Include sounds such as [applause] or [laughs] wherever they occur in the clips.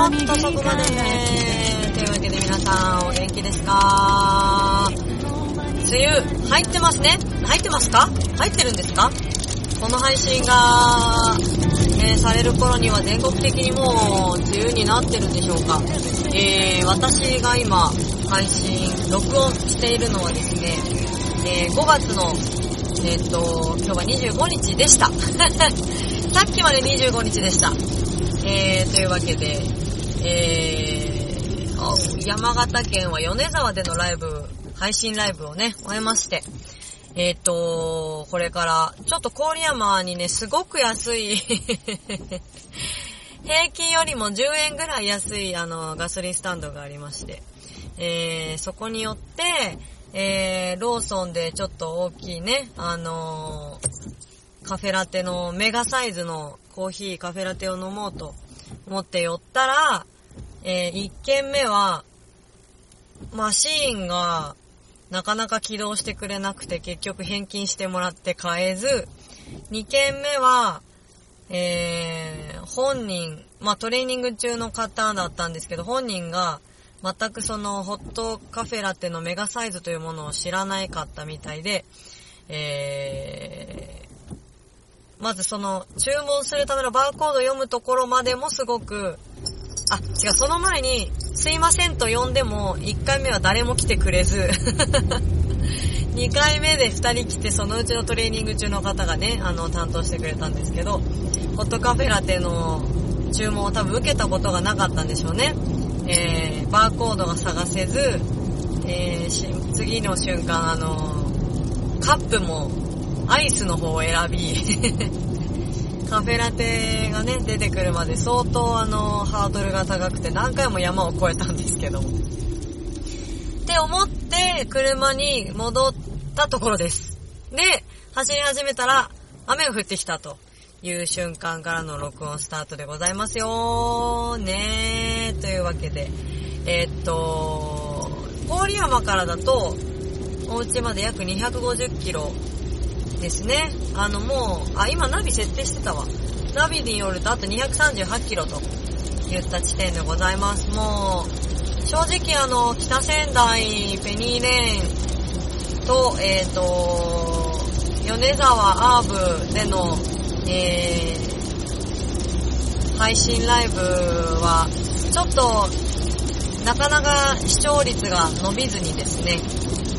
ょっとそこまでね。というわけで皆さんお元気ですか？梅雨入ってますね入ってますか？入ってるんですか？この配信が、えー、される頃には全国的にもう梅雨になってるんでしょうか？えー、私が今配信、録音しているのはですね、えー、5月の、えっ、と、今日は25日でした。[laughs] さっきまで25日でした。えー、というわけで、えー、山形県は米沢でのライブ、配信ライブをね、終えまして、えっ、ー、と、これから、ちょっと郡山にね、すごく安い [laughs] 平均よりも10円ぐらい安い、あの、ガソリンスタンドがありまして、えー、そこによって、えー、ローソンでちょっと大きいね、あのー、カフェラテのメガサイズのコーヒーカフェラテを飲もうと思って寄ったら、えー、1軒目は、マシーンがなかなか起動してくれなくて結局返金してもらって買えず、2軒目は、えー、本人、まあ、トレーニング中の方だったんですけど、本人が全くそのホットカフェラテのメガサイズというものを知らないかったみたいで、え、まずその注文するためのバーコード読むところまでもすごく、あ、違う、その前に、すいませんと呼んでも、1回目は誰も来てくれず [laughs] 2回目で2人来て、そのうちのトレーニング中の方がね、あの、担当してくれたんですけど、ホットカフェラテの注文を多分受けたことがなかったんでしょうね。えー、バーコードが探せず、えー、次の瞬間、あのカップもアイスの方を選び [laughs] カフェラテがね、出てくるまで相当あの、ハードルが高くて何回も山を越えたんですけども。って思って車に戻ったところです。で、走り始めたら雨が降ってきたと。いう瞬間からの録音スタートでございますよねーというわけで、えー、っと、郡山からだと、お家まで約250キロですね。あのもう、あ、今ナビ設定してたわ。ナビによるとあと238キロと言った地点でございます。もう、正直あの、北仙台、ペニーレーンと、えっ、ー、と、米沢アーブでのえー、配信ライブは、ちょっと、なかなか視聴率が伸びずにですね、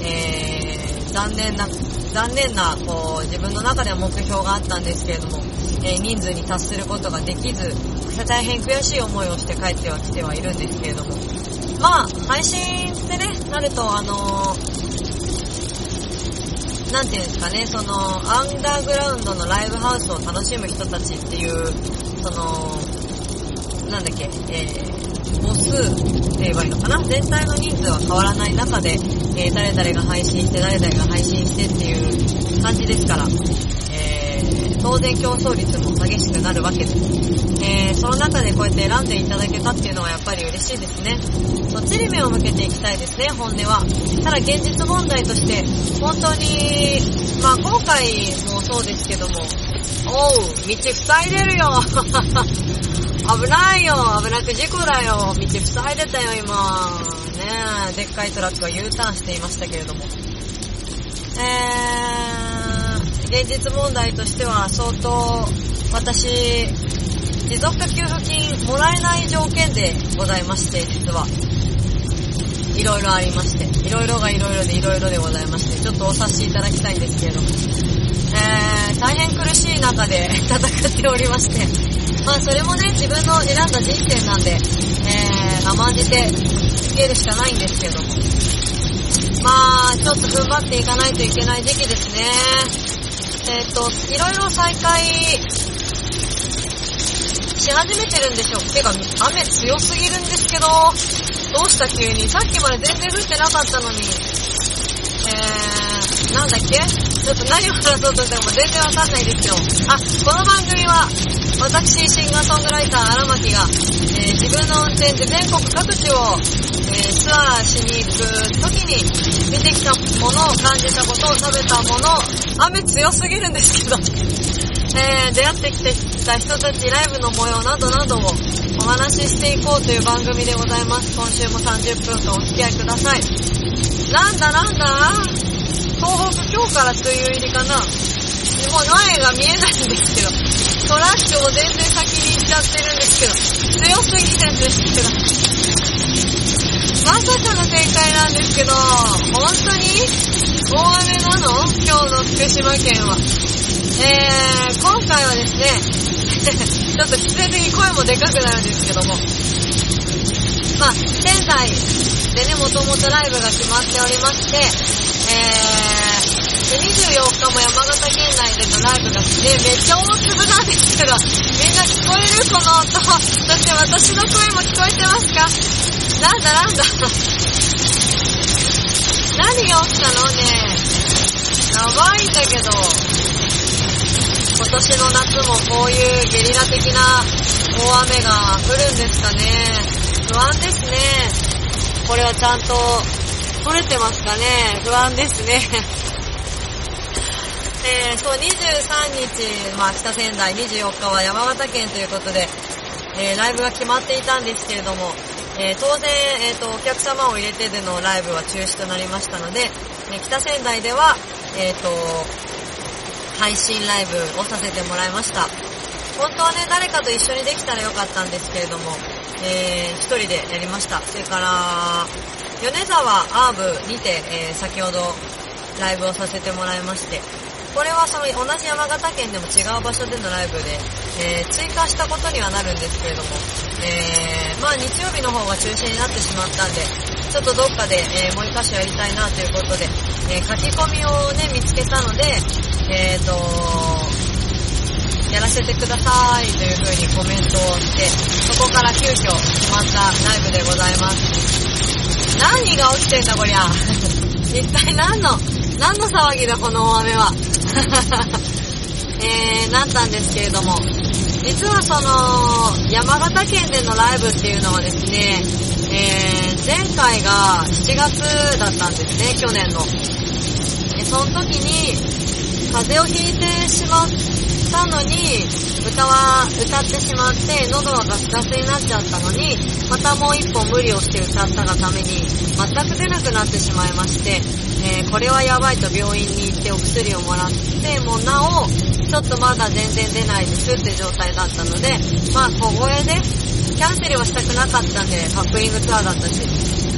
えー、残念な、残念な、こう、自分の中では目標があったんですけれども、えー、人数に達することができず、大変悔しい思いをして帰ってはきてはいるんですけれども、まあ、配信ってね、なると、あのーなんていうんですかね、その、アンダーグラウンドのライブハウスを楽しむ人たちっていう、その、なんだっけ、えー、母数って言えばいいのかな？全体の人数は変わらない中で、えー、誰々が配信して、誰々が配信してっていう感じですからえ、当然競争率も激しくなるわけです。えー、その中でこうやって選んでいただけたっていうのはやっぱり嬉しいですね。そっちに目を向けていきたいですね、本音は。ただ現実問題として、本当に、まあ今回もそうですけども、おう、道塞いでるよ [laughs] 危ないよ危なく事故だよ道塞いでたよ今。ねえ、でっかいトラックが U ターンしていましたけれども。えー、現実問題としては相当私、持続化給付金もらえない条件でございまして、実は。いろいろありまして、いろいろがいろいろでいろいろでございまして、ちょっとお察しいただきたいんですけれども。えー、大変苦しい中で戦っておりまして、まあそれもね、自分の選んだ人生なんで、えー、甘んじてつけるしかないんですけども。まあ、ちょっと踏ん張っていかないといけない時期ですね。えっ、ー、と、いろいろ再開し始めてるんでしょう。てか、雨強すぎるんですけど、どうした急にさっきまで全然降ってなかったのに、えー、なんだっけ？ちょっと何を話そうとしても全然わかんないですよ。あ、この番組は、私、シンガーソングライター荒牧が、えー、自分の運転で全国各地を、えー、ツアーしに行く時に見てきたものを感じたことを食べたもの雨強すぎるんですけど、[laughs] えー、出会ってきてした人たち、ライブの模様などなどをお話ししていこうという番組でございます。今週も30分間お付き合いください。なんだなんだ？東北今日から梅雨入りかなもう前が見えないんですけど、トラックも全然先に行っちゃってるんですけど、強すぎるんですけど。まさかの展開なんですけど、本当に大雨なの？今日の福島県は。えー、今回はですね、[laughs] ちょっと必然的に声もでかくなるんですけども、まあ、仙台でね、もともとライブが決まっておりまして、24日も山形県内でのライブがね、めっちゃ大粒なんですけど、みんな聞こえるこの音。そして私の声も聞こえてますかなんだなんだ。何が起きたのね。やばいんだけど、今年の夏もこういうゲリラ的な大雨が降るんですかね。不安ですね。これはちゃんと取れてますかね？不安ですね。[laughs] えー、そう、23日、まあ、北仙台、24日は山形県ということで、えー、ライブが決まっていたんですけれども、えー、当然、えっ、と、お客様を入れてでのライブは中止となりましたので、え北仙台では、えっ、と、配信ライブをさせてもらいました。本当はね、誰かと一緒にできたらよかったんですけれども、えー、一人でやりました。それから、米沢アーブにて、えー、先ほどライブをさせてもらいまして、これはその同じ山形県でも違う場所でのライブで、えー、追加したことにはなるんですけれども、えー、まあ日曜日の方が中止になってしまったんで、ちょっとどっかで、えー、もう一箇所やりたいなということで、え書き込みをね、見つけたので、えっ、とやらせてくださいという風にコメントをして、そこから急遽決まったライブでございます。何が起きてんだこりゃ。[laughs] 一体何の、何の騒ぎだこの大雨は。[laughs] えー、なったんですけれども、実はその、山形県でのライブっていうのはですね、えー、前回が7月だったんですね、去年の。その時に、風邪をひいてしまったのに、歌は歌ってしまって、喉がガスガスになっちゃったのに、またもう一本無理をして歌ったがために、全く出なくなってしまいまして、えー、これはやばいと病院に行ってお薬をもらって、もうなお、ちょっとまだ全然出ないですって状態だったので、まあ小声で、キャンセルはしたくなかったんで、カップリングツアーだったし、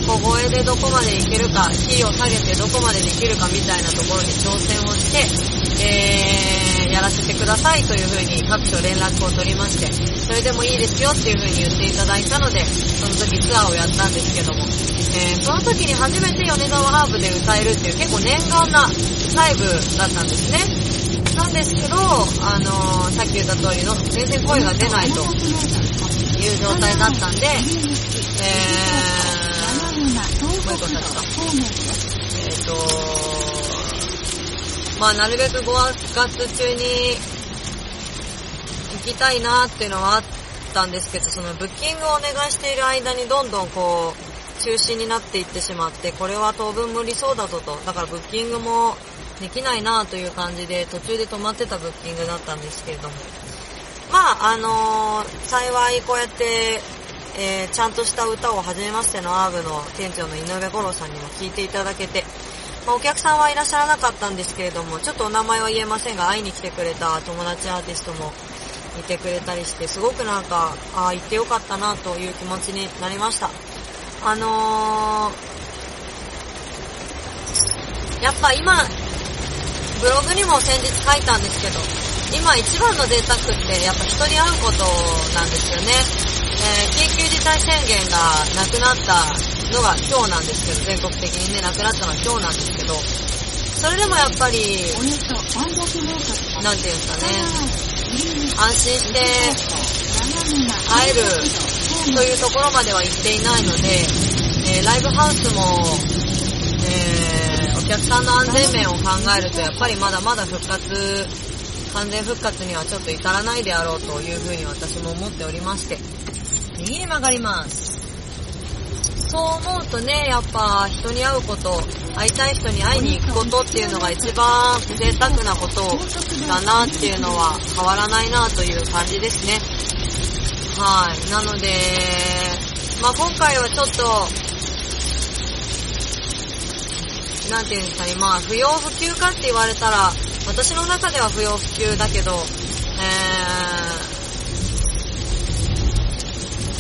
小声でどこまで行けるか、キーを下げてどこまでできるかみたいなところに挑戦をして、えー、やらせてくださいというふうに各所連絡を取りまして、それでもいいですよっていうふうに言っていただいたので、その時ツアーをやったんですけども、えー、その時に初めて米沢ハーブで歌えるっていう結構念願なライブだったんですね。なんですけど、あのー、さっき言った通りの全然声が出ないという状態だったんで、えー、もう一個経った。えっ、ー、とまあなるべく5月中に行きたいなっていうのはあったんですけど、そのブッキングをお願いしている間にどんどんこう、中止になっていってしまって、これは当分無理そうだぞと。だからブッキングもできないなという感じで、途中で止まってたブッキングだったんですけれども。まあ、あのー、幸いこうやって、えー、ちゃんとした歌を初めましてのアーブの店長の井上五郎さんにも聞いていただけて、まあ、お客さんはいらっしゃらなかったんですけれども、ちょっとお名前は言えませんが、会いに来てくれた友達アーティストもいてくれたりして、すごくなんか、ああ、行ってよかったなという気持ちになりました。あのー、やっぱ今、ブログにも先日書いたんですけど、今一番の贅沢ってやっぱ人に会うことなんですよね。えー、緊急事態宣言がなくなったのが今日なんですけど、全国的にね、なくなったのは今日なんですけど、それでもやっぱり、なんていうんですかね、安心して会えるというところまでは行っていないので、えー、ライブハウスも、えー、お客さんの安全面を考えると、やっぱりまだまだ復活、完全復活にはちょっと至らないであろうというふうに私も思っておりまして、右に曲がります。そう思うとね、やっぱ人に会うこと、会いたい人に会いに行くことっていうのが一番贅沢なことだなっていうのは変わらないなという感じですね。はい。なので、まあ今回はちょっと、なんていうんですかね、まあ不要不急かって言われたら、私の中では不要不急だけど、えー、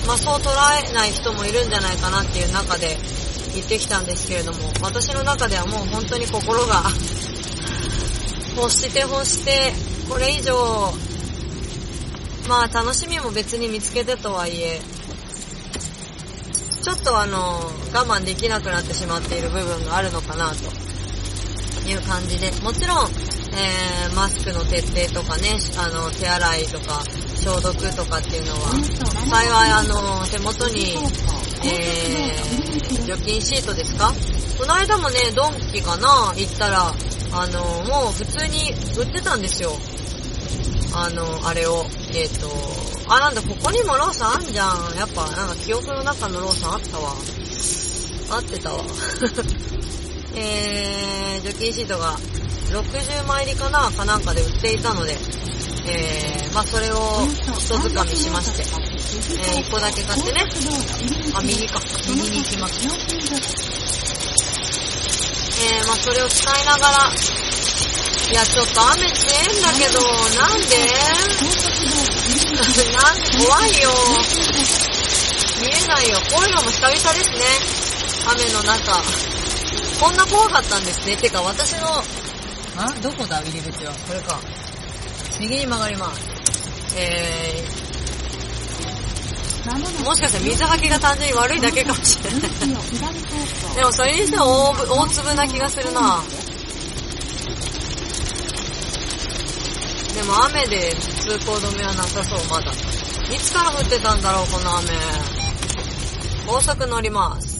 まあそう捉えない人もいるんじゃないかなっていう中で言ってきたんですけれども、私の中ではもう本当に心が [laughs] 欲して欲して、これ以上、まあ楽しみも別に見つけてとはいえ、ちょっとあの、我慢できなくなってしまっている部分があるのかなという感じで、もちろん、えー、マスクの徹底とかね、あの、手洗いとか、消毒とかっていうのは、幸いあの、手元に、えー、除菌シートですか？この間もね、ドンキかな？行ったら、あの、もう普通に売ってたんですよ。あの、あれを、えっ、ー、と、あ、なんだ、ここにもローソンあんじゃん。やっぱ、なんか記憶の中のローソンあったわ。合ってたわ。[laughs] えー、除菌シートが60枚入りかなかなんかで売っていたので、えー、まあそれを一づかみしまして、えー、1個だけ買ってね、あ、右か、右に行きます。えー、まあそれを使いながら、いや、ちょっと雨強いんだけど、なんで？[laughs] なんで？怖いよ。見えないよ。こういうのも久々ですね。雨の中。こんな怖かったんですね。てか、私の、あ、どこだ入り口は？これか。右に曲がります。えー、もしかしたら水はけが単純に悪いだけかもしれない。でもそれにしては大大粒な気がするな。でも雨で通行止めはなさそう、まだ。いつから降ってたんだろう、この雨。高速乗ります。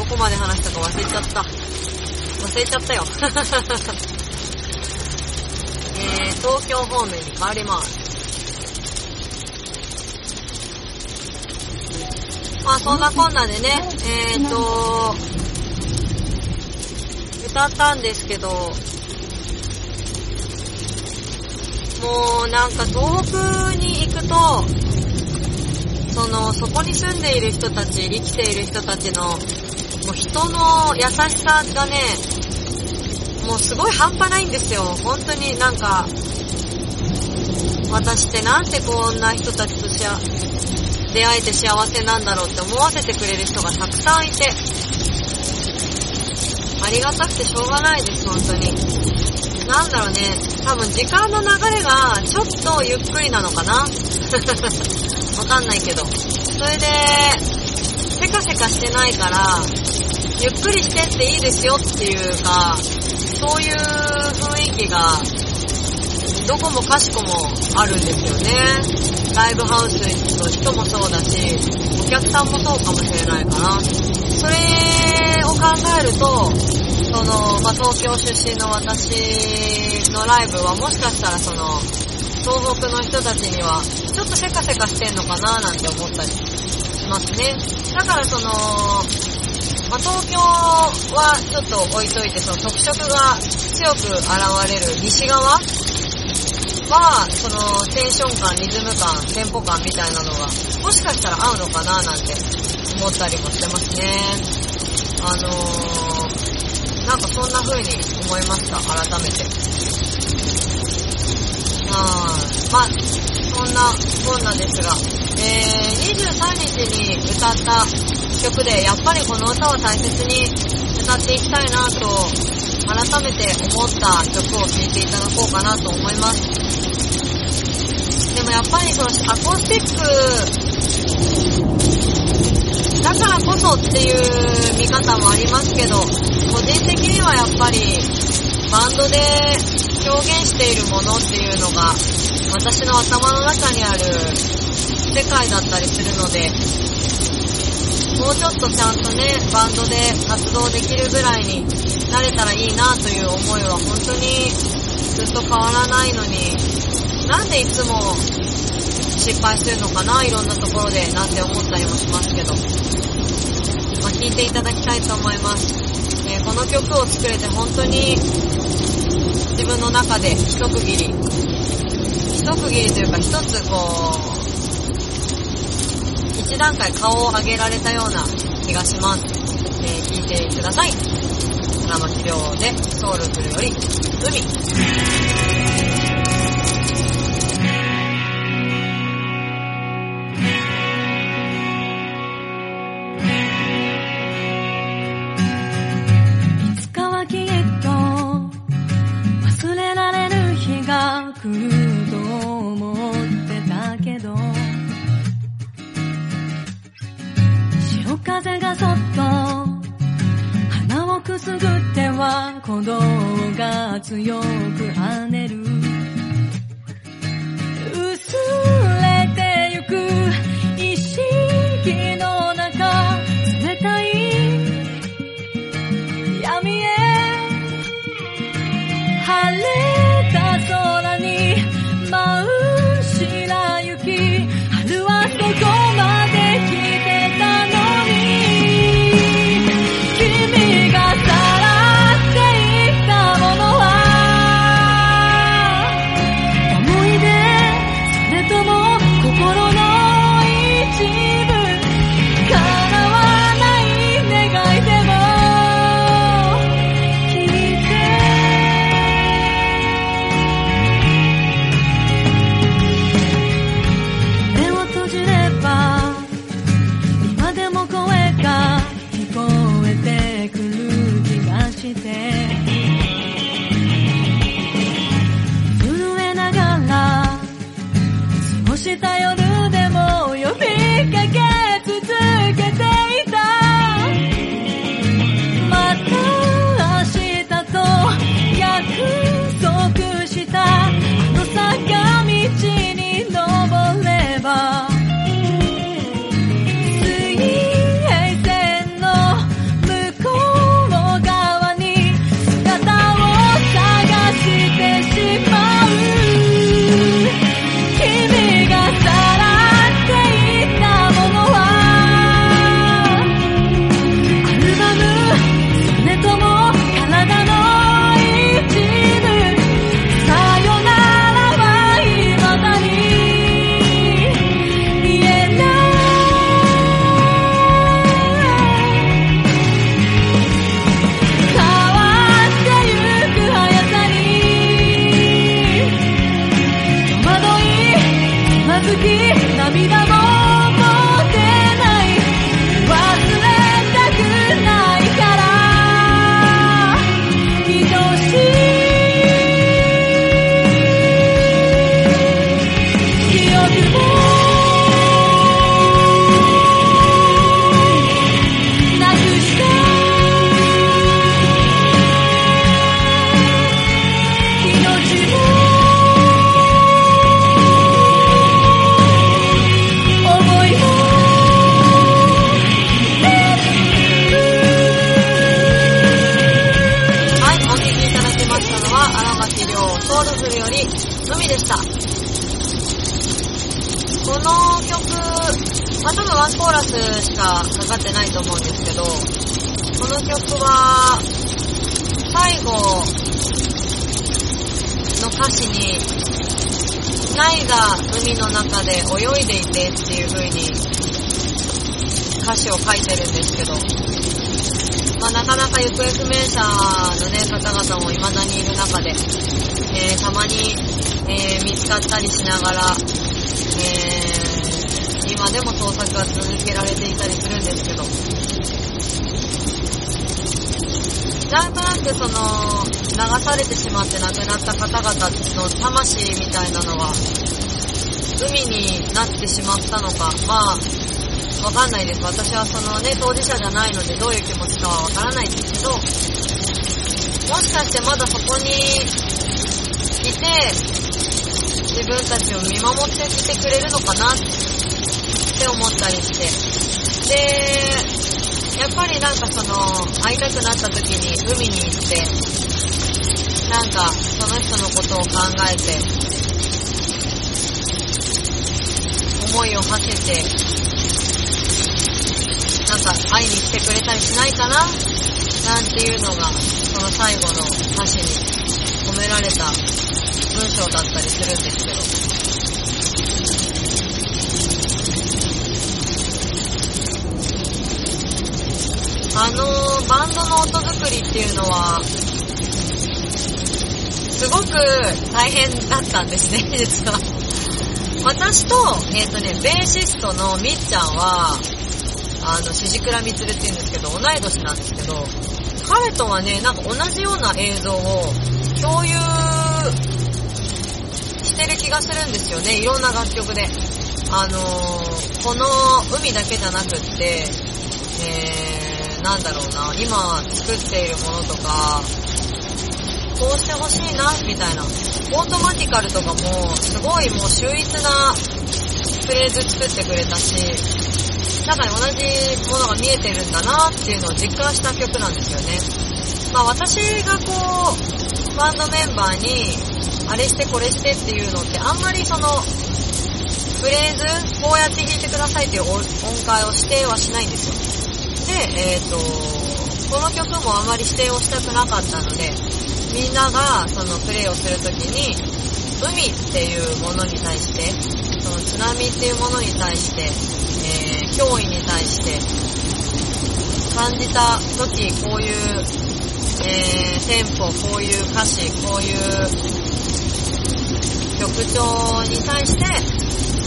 どこまで話したか忘れちゃった。忘れちゃったよ。[laughs] えー、東京方面に変わります。まあそんなこんなでね、えーと、歌ったんですけど、もうなんか東北に行くと、その、そこに住んでいる人たち、生きている人たちの、う人の優しさがね、もうすごい半端ないんですよ。本当になんか、私ってなんてこんな人たちとし出会えて幸せなんだろうって思わせてくれる人がたくさんいて、ありがたくてしょうがないです、本当に。なんだろうね、多分時間の流れがちょっとゆっくりなのかな [laughs] わかんないけど。それで、せかしてないから、ゆっくりしてっていいですよっていうか、そういう雰囲気が、どこもかしこもあるんですよね。ライブハウスの人もそうだし、お客さんもそうかもしれないかな。それを考えると、その、まあ、東京出身の私のライブはもしかしたらその、東北の人たちには、ちょっとせかせかしてんのかななんて思ったりしますね。だからその、まあ、東京はちょっと置いといて、その特色が強く現れる西側は、そのテンション感、リズム感、テンポ感みたいなのが、もしかしたら合うのかななんて思ったりもしてますね。あのー、なんかそんな風に思いました、改めて。はい。まあ、そんなこんなですが、えー、23日に歌った曲で、やっぱりこの歌は大切に歌っていきたいなと、改めて思った曲を聴いていただこうかなと思います。でもやっぱりそのアコースティックだからこそっていう見方もありますけど、個人的にはやっぱりバンドで表現しているものっていうのが私の頭の中にある世界だったりするのでもうちょっとちゃんとねバンドで活動できるぐらいになれたらいいなという思いは本当にずっと変わらないのになんでいつも失敗するのかないろんなところでなんて思ったりもしますけど、まあ、聞いていただきたいと思います。この曲を作れて本当に自分の中で一区切り、一区切りというか一つこう、一段階顔を上げられたような気がします。えー、聞いてください。花巻亮でソウルフルより海。来ると思ってたけど。潮風がそっと花をくすぐっては鼓動が強く跳ねる。薄れてゆくなんとなくその、流されてしまって亡くなった方々の魂みたいなのは、海になってしまったのか、まあ、わかんないです。私はそのね、当事者じゃないのでどういう気持ちかはわからないんですけど、もしかしてまだそこにいて、自分たちを見守ってきてくれるのかなって思ったりして。で、やっぱりなんかその、会いたくなった時に海に行って、なんかその人のことを考えて、思いを馳せて、なんか会いに来てくれたりしないかな？なんていうのが、その最後の歌詞に込められた文章だったりするんですけど。あのバンドの音作りっていうのは、すごく大変だったんですね、実は。[laughs] 私と、えっ、とね、ベーシストのみっちゃんは、あの、しじくらみつるって言うんですけど、同い年なんですけど、彼とはね、なんか同じような映像を共有してる気がするんですよね、いろんな楽曲で。あのーこの海だけじゃなくって、えー、なんだろうな、今作っているものとか、こうしてほしいな、みたいな。オートマティカルとかも、すごいもう秀逸なフレーズ作ってくれたし、中に同じものが見えてるんだなっていうのを実感した曲なんですよね。まあ私がこう、バンドメンバーに、あれしてこれしてっていうのってあんまりその、フレーズ、こうやって弾いてくださいっていう音階を指定はしないんですよ。えっ、と、この曲もあまり指定をしたくなかったので、みんながそのプレイをするときに、海っていうものに対して、その津波っていうものに対して、えー、脅威に対して、感じた時、こういう、えー、テンポ、こういう歌詞、こういう曲調に対して、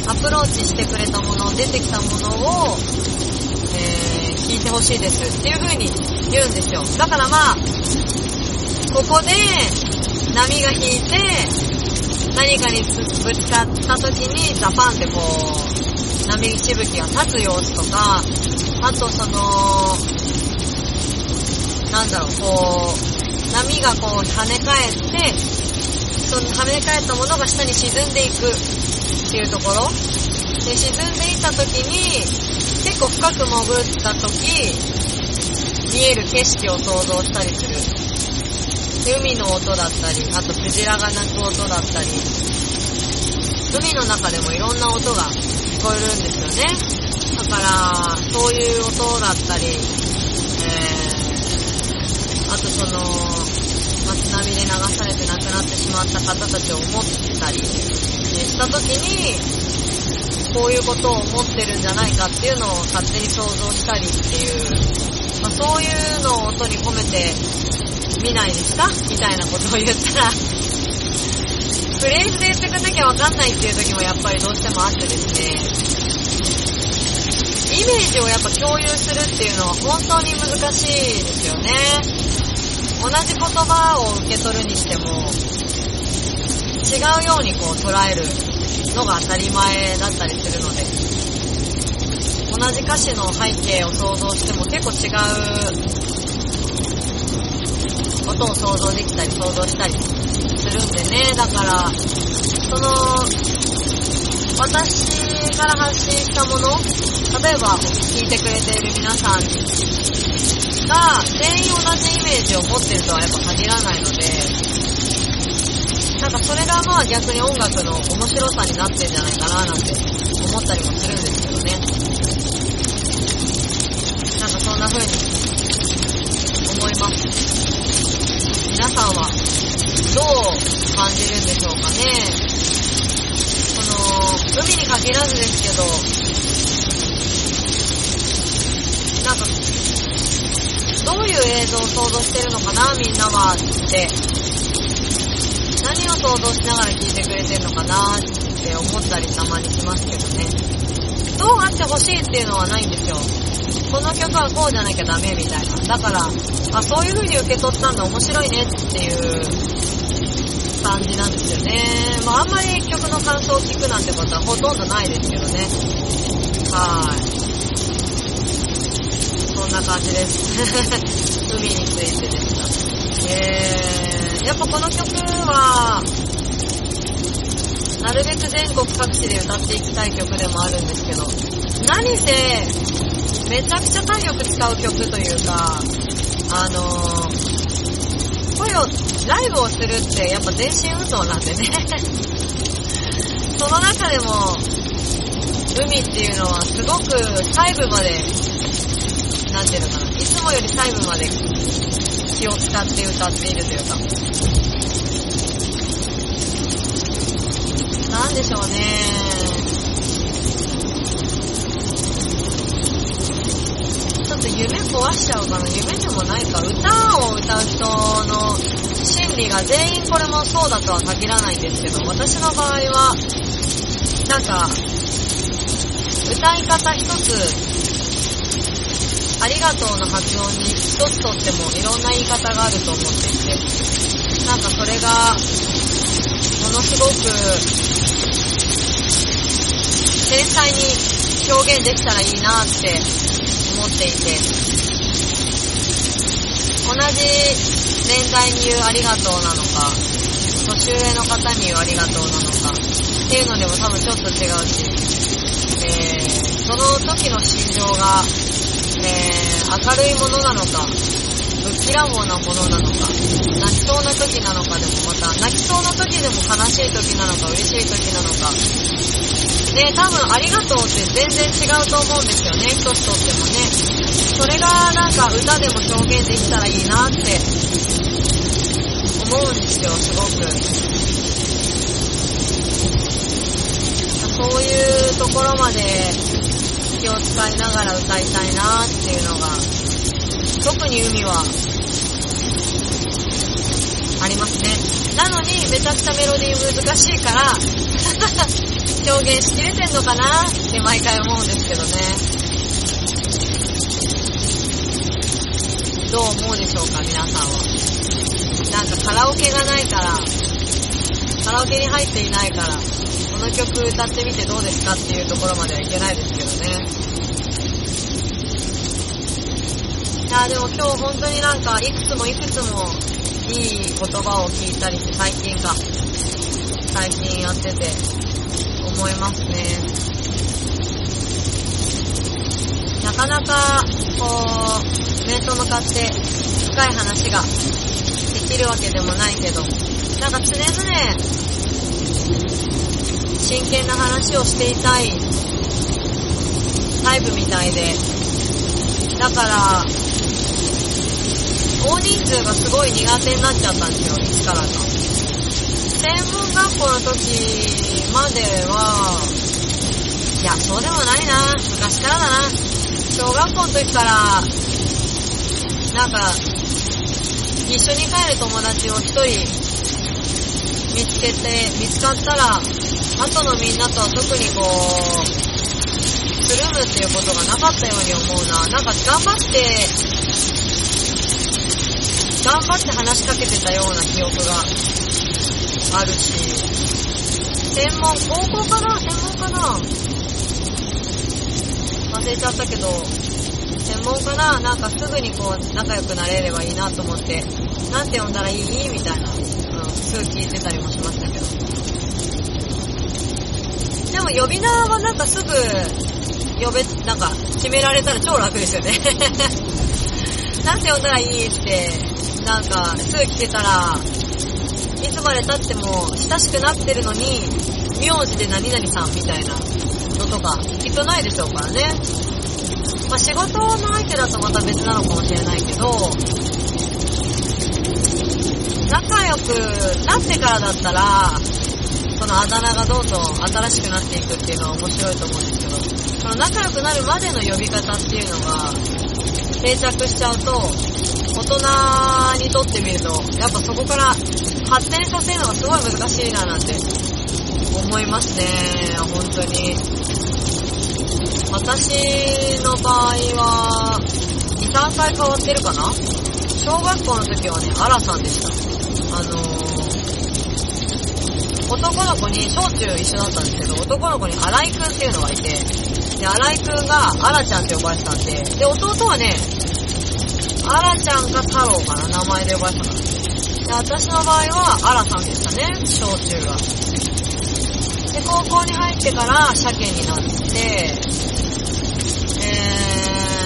アプローチしてくれたもの、出てきたものを、えー、聞いてほしいですっていう風に言うんですよ。だからまあ、ここで波が引いて、何かにぶつかった時にザパンってこう、波しぶきが立つ様子とか、あとその、なんだろう、こう、波がこう跳ね返って、その跳ね返ったものが下に沈んでいくっていうところ。で、沈んでいた時に、結構深く潜った時、見える景色を想像したりする。で海の音だったり、あとクジラが鳴く音だったり、海の中でもいろんな音が聞こえるんですよね。だから、そういう音だったり、えー、あとその、まあ津波で流されて亡くなってしまった方たちを思ったり、した時に、こういうことを思ってるんじゃないかっていうのを勝手に想像したりっていう、まあ、そういうのを音に込めて見ないですか？みたいなことを言ったら、フレーズで言ってくんなきゃわかんないっていう時もやっぱりどうしてもあってですね、イメージをやっぱ共有するっていうのは本当に難しいですよね。同じ言葉を受け取るにしても、違うようにこう捉える。のが当たり前だったりするので、同じ歌詞の背景を想像しても結構違うことを想像できたり想像したりするんでね、だから、その、私から発信したもの、例えば聞いてくれている皆さんが全員同じイメージを持ってるとはやっぱ限らないので、なんかそれがまあ逆に音楽の面白さになってんじゃないかななんて思ったりもするんですけどね。なんかそんな風に思います。皆さんはどう感じるんでしょうかね。この、海に限らずですけど、なんか、どういう映像を想像してるのかな、みんなはって何を想像しながら聞いてくれてるのかなって思ったりたまにしますけどね。どうあってほしいっていうのはないんですよ。この曲はこうじゃなきゃダメみたいな。だから、あ、そういう風に受け取ったんだ、面白いねっていう感じなんですよね。まああんまり曲の感想を聞くなんてことはほとんどないですけどね。はい。そんな感じです。[laughs] 海についてでした。えー、やっぱこの曲は、なるべく全国各地で歌っていきたい曲でもあるんですけど、何せ、めちゃくちゃ体力使う曲というか、あのー、声を、ライブをするってやっぱ全身運動なんでね。[laughs] その中でも、海っていうのはすごく細部まで、なんていうのかな、いつもより細部まで気を使って歌っているというか、なんでしょうね。ちょっと夢壊しちゃうかな夢でもないか。歌を歌う人の心理が全員これもそうだとは限らないんですけど、私の場合は、なんか、歌い方一つ、ありがとうの発音に一つとってもいろんな言い方があると思っていて、なんかそれが、ものすごく、繊細に表現できたらいいなって思っていて、同じ年代に言うありがとうなのか、年上の方に言うありがとうなのか、っていうのでも多分ちょっと違うし、えー、その時の心情が、明るいものなのか、ぶっきらぼうなものなのか、泣きそうな時なのかでもまた、泣きそうな時でも悲しい時なのか、嬉しい時なのか、ね、多分ありがとうって全然違うと思うんですよね、一つとってもね。それがなんか歌でも表現できたらいいなって思うんですよ、すごく。そういうところまで気を使いながら歌いたいなっていうのが、特に海はありますね。なのにめちゃくちゃメロディー難しいから、[laughs] 表現しきれてんのかなって毎回思うんですけどね。どう思うでしょうか、皆さんは。なんかカラオケがないから、カラオケに入っていないから、の曲歌ってみてどうですかっていうところまではいけないですけどね。いや、でも今日本当になんか、いくつもいくつもいい言葉を聞いたりして、最近か。最近やってて、思いますね。なかなか、こう、面と向かって深い話ができるわけでもないけど、なんか常々、真剣な話をしていたいタイプみたいで、だから、大人数がすごい苦手になっちゃったんですよ、一からか。専門学校の時までは、いや、そうでもないな。昔からだな。小学校の時から、なんか、一緒に帰る友達を一人見つけて、見つかったら、後のみんなとは特にこう、つるむっていうことがなかったように思うな。なんか頑張って、頑張って話しかけてたような記憶があるし、専門、高校かな専門かな忘れちゃったけど、専門かななんかすぐにこう仲良くなれればいいなと思って、なんて呼んだらいいみたいな、うん、すぐ聞いてたりもしましたけど。でも呼び名はなんかすぐ呼べ、なんか決められたら超楽ですよね。[laughs] なんて呼んだらいいって、なんかすぐ聞けたら、いつまで経っても親しくなってるのに、名字で何々さんみたいなのとか、きっとないでしょうからね。まあ仕事の相手だとまた別なのかもしれないけど、仲良くなってからだったら、そのあだ名がどんどん新しくなっていくっていうのは面白いと思うんですけど、その仲良くなるまでの呼び方っていうのが定着しちゃうと、大人にとってみると、やっぱそこから発展させるのがすごい難しいななんて思いますね、本当に。私の場合は、2、3回変わってるかな？小学校の時はね、アラさんでした。あの、男の子に、小中一緒だったんですけど、男の子に荒井くんっていうのがいて、で、荒井くんがアラちゃんって呼ばれてたんで、で、弟はね、アラちゃんか太郎かな、名前で呼ばれてたから。で、私の場合はアラさんでしたね、小中が。で、高校に入ってから鮭になって、え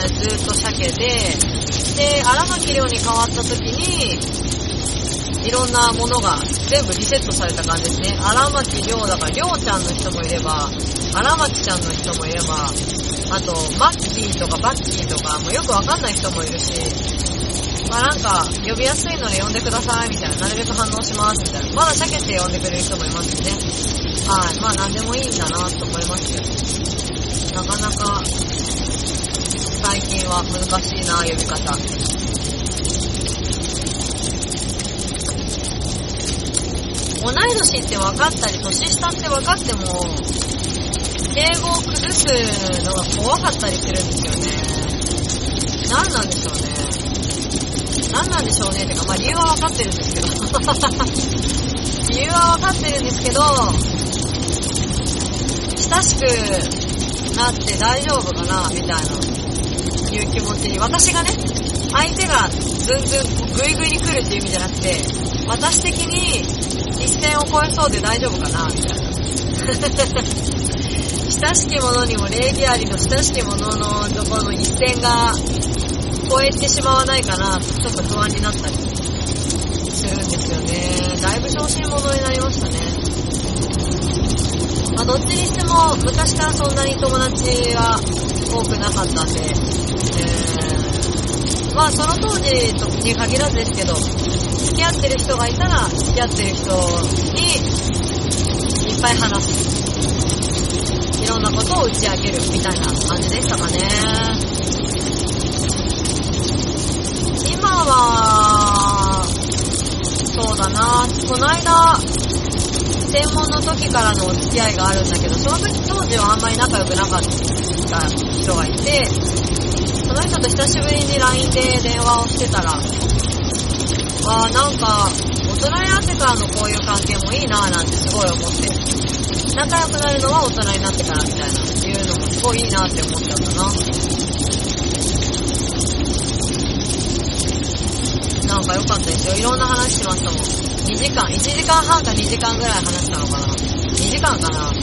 ー、ずっと鮭で、で、荒牧亮に変わった時に、いろんなものが全部リセットされた感じですね。荒牧亮だから、亮ちゃんの人もいれば、荒牧ちゃんの人もいれば、あと、マッキーとかバッキーとか、もうよくわかんない人もいるし、まあなんか、呼びやすいので呼んでください、みたいな。なるべく反応します、みたいな。まだ避けて呼んでくれる人もいますしね。はい。まあ何でもいいんだなと思いますけど。なかなか、最近は難しいな、呼び方。同い年って分かったり、年下って分かっても、敬語を崩すのが怖かったりするんですよね。何なんでしょうね。何なんでしょうねってか、まあ理由は分かってるんですけど。理由は分かってるんですけど、親しくなって大丈夫かなみたいな、いう気持ちに、私がね、相手がずんずんグイグイに来るっていう意味じゃなくて、私的に一線を越えそうで大丈夫かなみたいな。[laughs] 親しき者にも礼儀ありの親しき者のところの一線が越えてしまわないかなちょっと不安になったりするんですよね。だいぶ小心者になりましたね。まあ、どっちにしても昔からそんなに友達は多くなかったんで、えー、まあその当時に限らずですけど、付き合ってる人がいたら、付き合ってる人にいっぱい話す。いろんなことを打ち明けるみたいな感じでしたかね。今は、そうだな、この間、専門の時からのお付き合いがあるんだけど、その時当時はあんまり仲良くなかった人がいて、その人と久しぶりに LINE で電話をしてたら、あーなんか、大人になってからのこういう関係もいいなぁなんてすごい思って、仲良くなるのは大人になってからみたいな、いうのもすごいいいなって思っちゃったな。なんか良かったですよ。いろんな話しましたもん。2時間、1時間半か2時間ぐらい話したのかな。2時間かな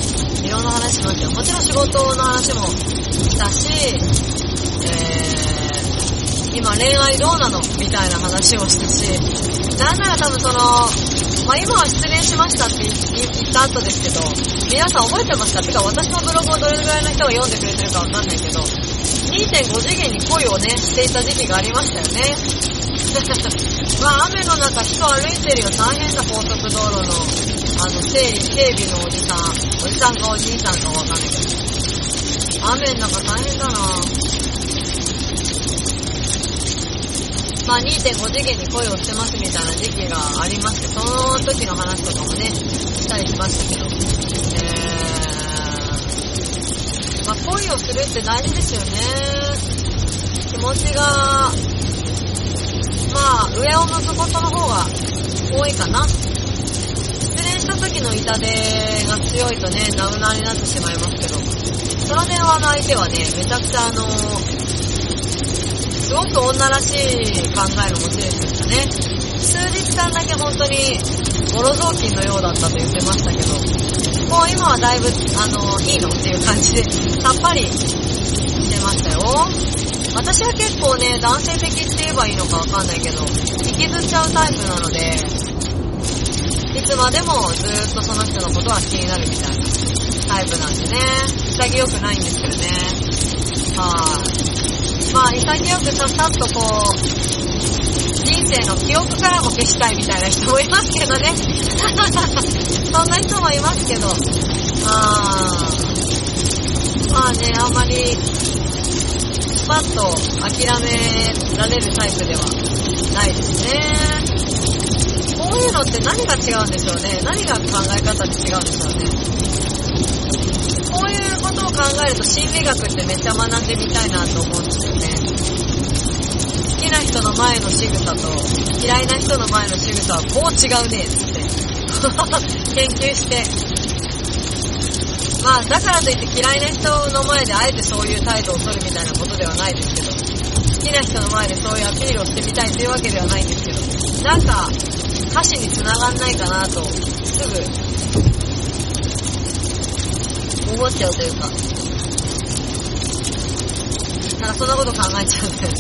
いろんな話しましたよ。もちろん仕事の話もしたし、今恋愛どうなの？みたいな話をしたし、なんなら多分その、まあ、今は失恋しましたって言った後ですけど、皆さん覚えてますかてか私のブログをどれぐらいの人が読んでくれてるかわかんないけど、2.5次元に恋をね、していた時期がありましたよね。[laughs] まあ雨の中人歩いてるよ。大変な高速道路の、あの、整理、整備のおじさん。おじさんかおじいさんかわかんないけど。雨の中大変だなぁまあ2.5次元に恋をしてますみたいな時期がありまして、その時の話とかもね、したりしましたけど。えー、まあ恋をするって大事ですよね。気持ちが、まあ上を向くことの方が多いかな。失恋した時の痛手が強いとね、ダウナーになってしまいますけど、その電話の相手はね、めちゃくちゃあのすごく女らしい考えの持ち主でしたね。数日間だけ本当に、ボロ雑巾のようだったと言ってましたけど、もう今はだいぶ、あの、いいのっていう感じで、さっぱりしてましたよ。私は結構ね、男性的って言えばいいのかわかんないけど、引きずっちゃうタイプなので、いつまでもずっとその人のことは気になるみたいなタイプなんでね、潔くないんですけどね。はい。まあ、潔くさっさっとこう、人生の記憶からも消したいみたいな人もいますけどね。[laughs] そんな人もいますけど、あまあね、あんまり、スパッと諦められるタイプではないですね。こういうのって何が違うんでしょうね。何が考え方で違うんでしょうね。こういうこと心理学ってめっちゃ学んでみたいなと思うんですよね。好きな人の前の仕草と嫌いな人の前の仕草はこう違うねって [laughs] 研究して。まあだからといって嫌いな人の前であえてそういう態度を取るみたいなことではないですけど、好きな人の前でそういうアピールをしてみたいというわけではないんですけど、なんか歌詞に繋がんないかなと、すぐ思っちゃうというか、なんかそんなこと考えちゃうんだよ。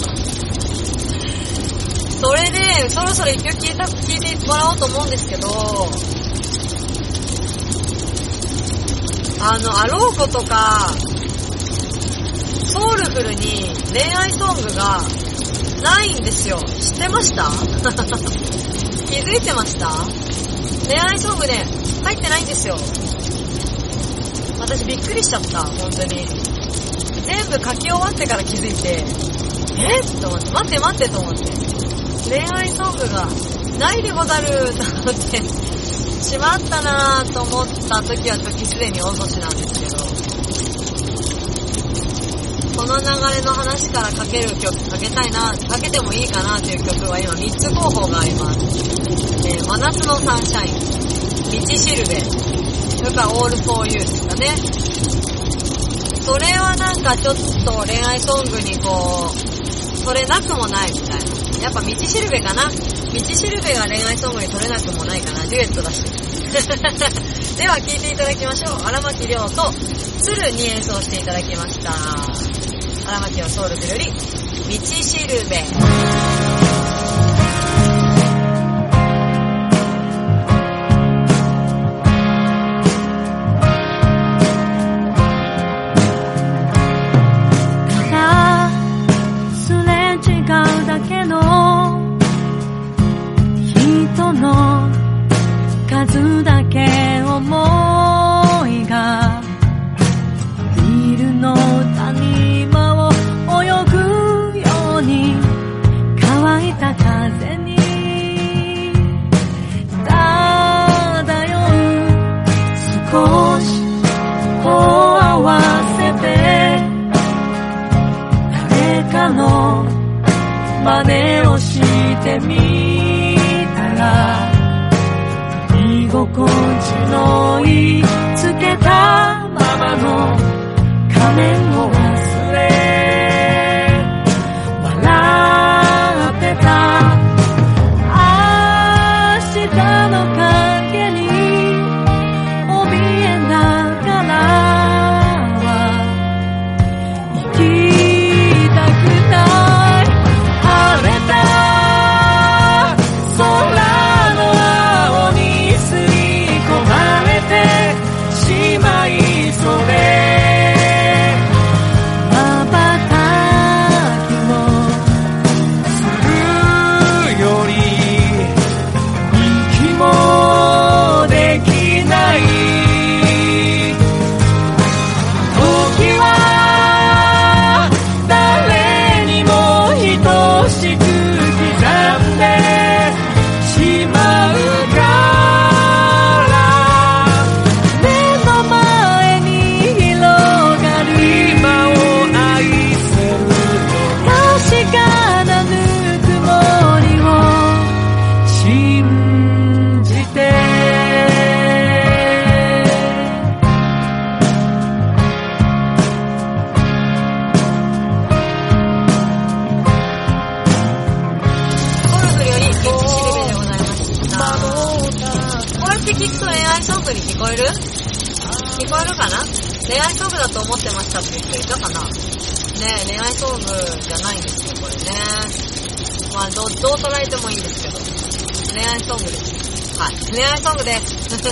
それで、そろそろ一曲聴いた、聴いてもらおうと思うんですけど、あの、アローコとか、ソウルフルに恋愛ソングがないんですよ。知ってました？[laughs] 気づいてました？恋愛ソングね、入ってないんですよ。私びっくりしちゃった、本当に。全部書き終わってから気づいて、えと思って、待って待ってと思って。恋愛ソングがないでござると思って、しまったなぁと思った時は時すでに遅しなんですけど、この流れの話からかける曲、かけたいな、かけてもいいかなという曲は今3つ候補があります。えー、真夏のサンシャイン、道しるべ、それからオールフォーユーですかね。それはなんかちょっと恋愛ソングにこう、それなくもないみたいな。やっぱ道しるべかな。道しるべが恋愛ソングに取れなくもないかな。デュエットだし。[laughs] では聴いていただきましょう。荒牧亮と鶴に演奏していただきました。荒牧をソウルフルより、道しるべ。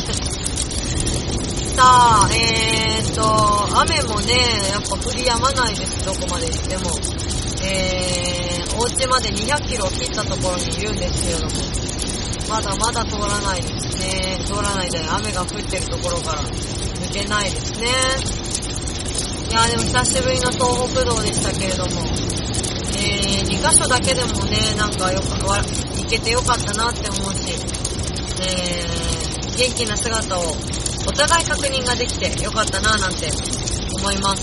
[laughs] さあ、えーっと、雨もね、やっぱ降り止まないです、どこまで行っても。えー、お家まで200キロを切ったところにいるんですけれども、まだまだ通らないですね。通らないで雨が降ってるところから抜けないですね。いやでも久しぶりの東北道でしたけれども、えー、2箇所だけでもね、なんかよか、行けてよかったなって思うし、えー、元気な姿をお互い確認ができてよかったなぁなんて思います。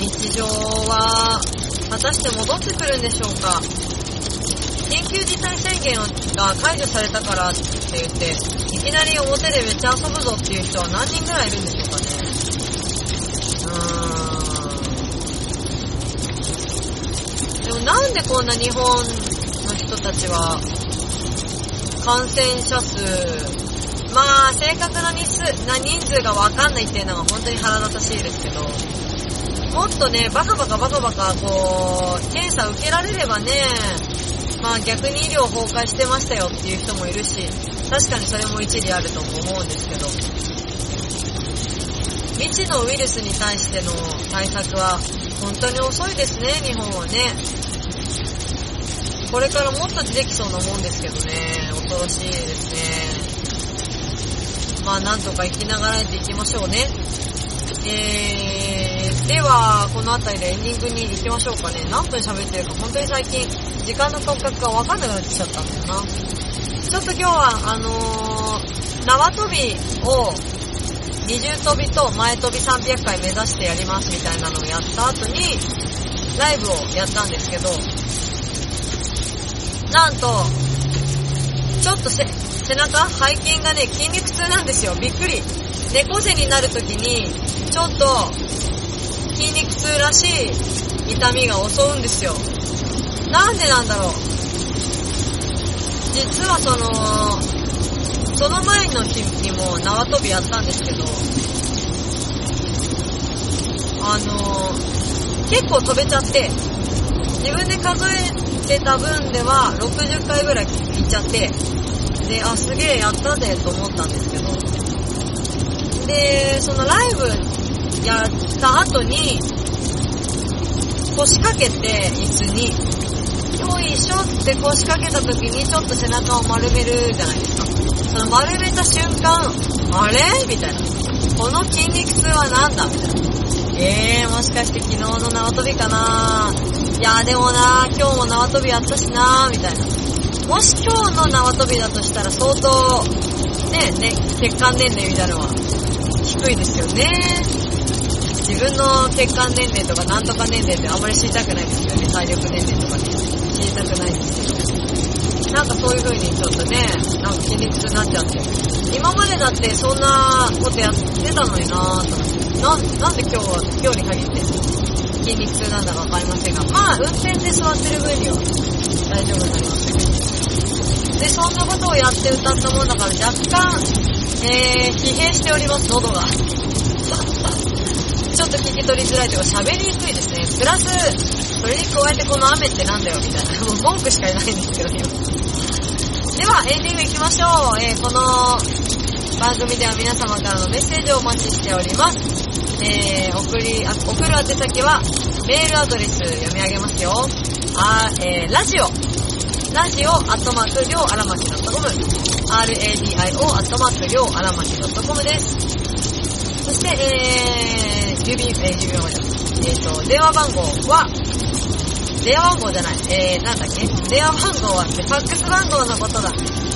日常は果たして戻ってくるんでしょうか？緊急事態宣言が解除されたからって言って、いきなり表でめっちゃ遊ぶぞっていう人は何人ぐらいいるんでしょうかね？うーん。でもなんでこんな日本の人たちは感染者数、まあ正確な日数な人数がわかんないっていうのが本当に腹立たしいですけど、もっとね、バカバカバカバカ、こう、検査受けられればね、まあ逆に医療崩壊してましたよっていう人もいるし、確かにそれも一理あると思うんですけど、未知のウイルスに対しての対策は本当に遅いですね、日本はね。これからもっと出てきそうなもんですけどね、恐ろしいですね。まあなんとか生きながらえていきましょうね。えー、では、この辺りでエンディングに行きましょうかね。何分喋ってるか本当に最近、時間の感覚がわかんなくなってきちゃったんだよな。ちょっと今日は、あのー、縄跳びを二重跳びと前跳び300回目指してやりますみたいなのをやった後に、ライブをやったんですけど、なんと、ちょっと背中、背筋がね、筋肉痛なんですよ。びっくり。猫背になるときに、ちょっと、筋肉痛らしい痛みが襲うんですよ。なんでなんだろう。実はその、その前の日にも縄跳びやったんですけど、あの、結構飛べちゃって、自分で数えてた分では60回ぐらい行っちゃって、で、あ、すげえやったぜと思ったんですけど、で、そのライブやった後に、腰掛けて、椅子に、よいしょって腰掛けた時にちょっと背中を丸めるじゃないですか。その丸めた瞬間、あれ？みたいな。この筋肉痛は何だ？みたいな。えー、もしかして昨日の縄跳びかないやでもな今日も縄跳びやったしなみたいな。もし今日の縄跳びだとしたら相当、ね、ね、血管年齢みたいなのは低いですよね。自分の血管年齢とかなんとか年齢ってあんまり知りたくないですよね。体力年齢とかね。知りたくないですけど。なんかそういう風にちょっとね、なんか筋肉痛になっちゃって。今までだってそんなことやってたのになぁと思って。な、なんで今日は、今日に限って筋肉痛なんだかわかりませんが、まあ運転で座ってる分には大丈夫になりましたけど。で、そんなことをやって歌ったもんだから若干、えー、疲弊しております、喉が。[laughs] ちょっと聞き取りづらいというか喋りにくいですね。プラス、それに加えてこの雨ってなんだよみたいな。もう文句しか言えないんですけど、今。では、エンディング行きましょう。えー、この番組では皆様からのメッセージをお待ちしております。えー、送り、あ送る宛先は、メールアドレス読み上げますよ。あえー、ラジオ。ラジオアットマーク、りょうあらまき .com。radio アットマーク、りょうあらまき .com です。そして、えー、郵便、えー、郵便番号。えっ、と、電話番号は、電話番号じゃない。えー、なんだっけ？電話番号はって、ファックス番号のことだ。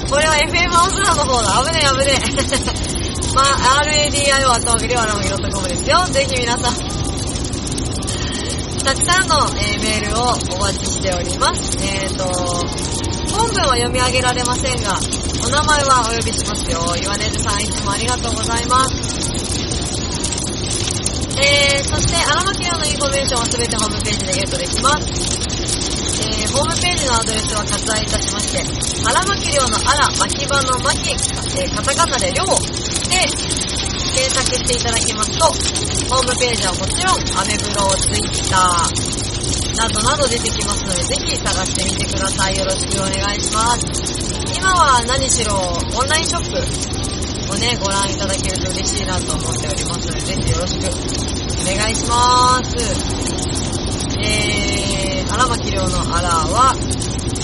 これは FM 青空の方だ。危ねえ危ねえ。まあ、RADIO アットマークりょうあらまき .com ですよ。ぜひ皆さん。たくさんの、えー、メールをお待ちしております。えーと、本文は読み上げられませんが、お名前はお呼びしますよ。岩根津さんいつもありがとうございます。えー、そして、荒牧亮のインフォメーションはすべてホームページでゲットできます。ホームページのアドレスは割愛いたしまして、荒牧亮の荒、巻き場の巻、えー、カタカナで亮で検索していただきますと、ホームページはもちろん、アメブロ、ツイッター、などなど出てきますので、ぜひ探してみてください。よろしくお願いします。今は何しろ、オンラインショップをね、ご覧いただけると嬉しいなと思っておりますので、ぜひよろしくお願いします。えー、荒巻亮の荒は、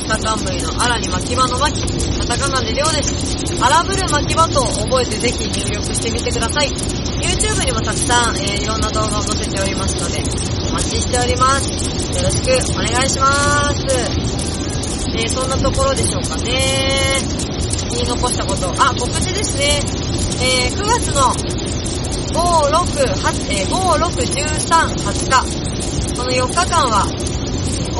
草冠の荒に巻き場の巻き、カタカナで亮です。荒ぶる巻き場と覚えてぜひ入力してみてください。YouTube にもたくさん、えー、いろんな動画を載せておりますので、お待ちしております。よろしくお願いします。えー、そんなところでしょうかね。言い残したこと。あ、告知ですね。えー、9月の5、6、8、えー、5、6、13、20日。この4日間は、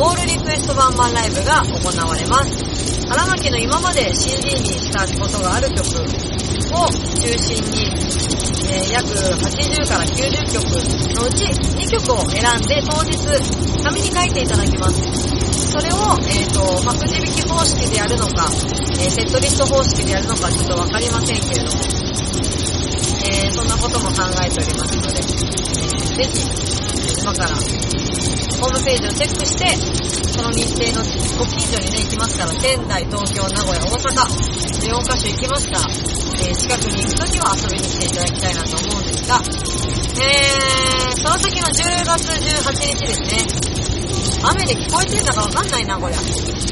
オールリクエストワンマンライブが行われます。荒牧の今まで CD にしたことがある曲を中心に、えー、約80から90曲のうち2曲を選んで当日紙に書いていただきます。それを、えっ、ー、と、ま、くじ引き方式でやるのか、えー、セットリスト方式でやるのかちょっとわかりませんけれども、えー、そんなことも考えておりますので、えー、ぜひ、今からホームページをチェックして、その日程のご近所にね、行きますから、仙台、東京、名古屋、大阪、4カ所行きますから、えー近くに行くときは遊びに来ていただきたいなと思うんですが、えー、その先の10月18日ですね、雨で聞こえてんだかわかんないな、こりゃ。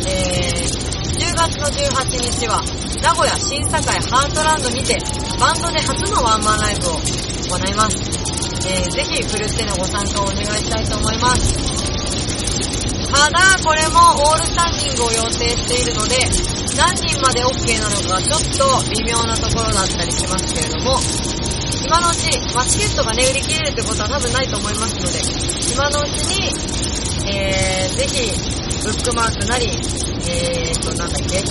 えー、10月の18日は、名古屋新堺ハートランドにて、バンドで初のワンマンライブを行います。えー、ぜひ、ふるってのご参加をお願いしたいと思います。ただ、これもオールスタンディングを予定しているので、何人まで OK なのかちょっと微妙なところだったりしますけれども、今のうち、まあ、チケットがね、売り切れるってことは多分ないと思いますので、今のうちに、えー、ぜひ、ブックマークなり、えーと、なんだっけ、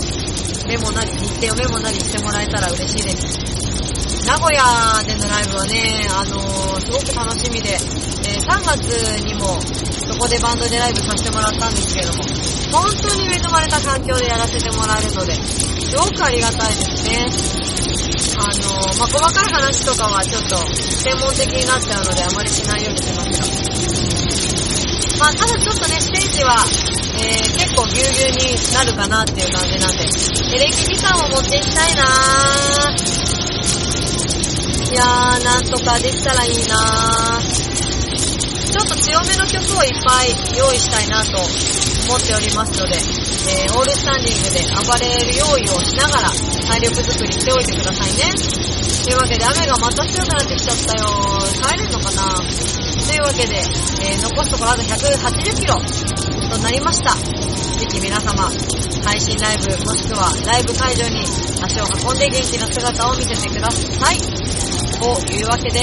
メモなり、日程をメモなりしてもらえたら嬉しいです。名古屋でのライブはね、あのー、すごく楽しみで、えー3月にもそこでバンドでライブさせてもらったんですけれども、本当に恵まれた環境でやらせてもらえるので、すごくありがたいですね。あの、まあ、細かい話とかはちょっと専門的になっちゃうのであまりしないようにしてますが。まあ、ただちょっとね、ステージは、えー、結構ぎゅうぎゅうになるかなっていう感じなんで、エレキギターも持っていきたいなーいやー、なんとかできたらいいなーちょっと強めの曲をいっぱい用意したいなと思っておりますので、えー、オールスタンディングで暴れる用意をしながら体力作りしておいてくださいね。というわけで雨がまた強くなってきちゃったよ。帰れるのかないうわけで、えー、残すところあと180キロとなりました。ぜひ皆様、配信ライブもしくはライブ会場に足を運んで元気な姿を見せてください。というわけで、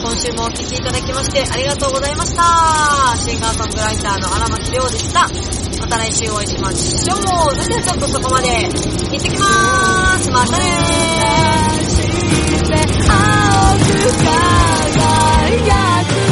今週もお聴きいただきましてありがとうございました。シンガーソングライターの荒牧亮でした。また来週お会いしましょう。それではちょっとそこまで行ってきまーす。またねー。青くか obrigado.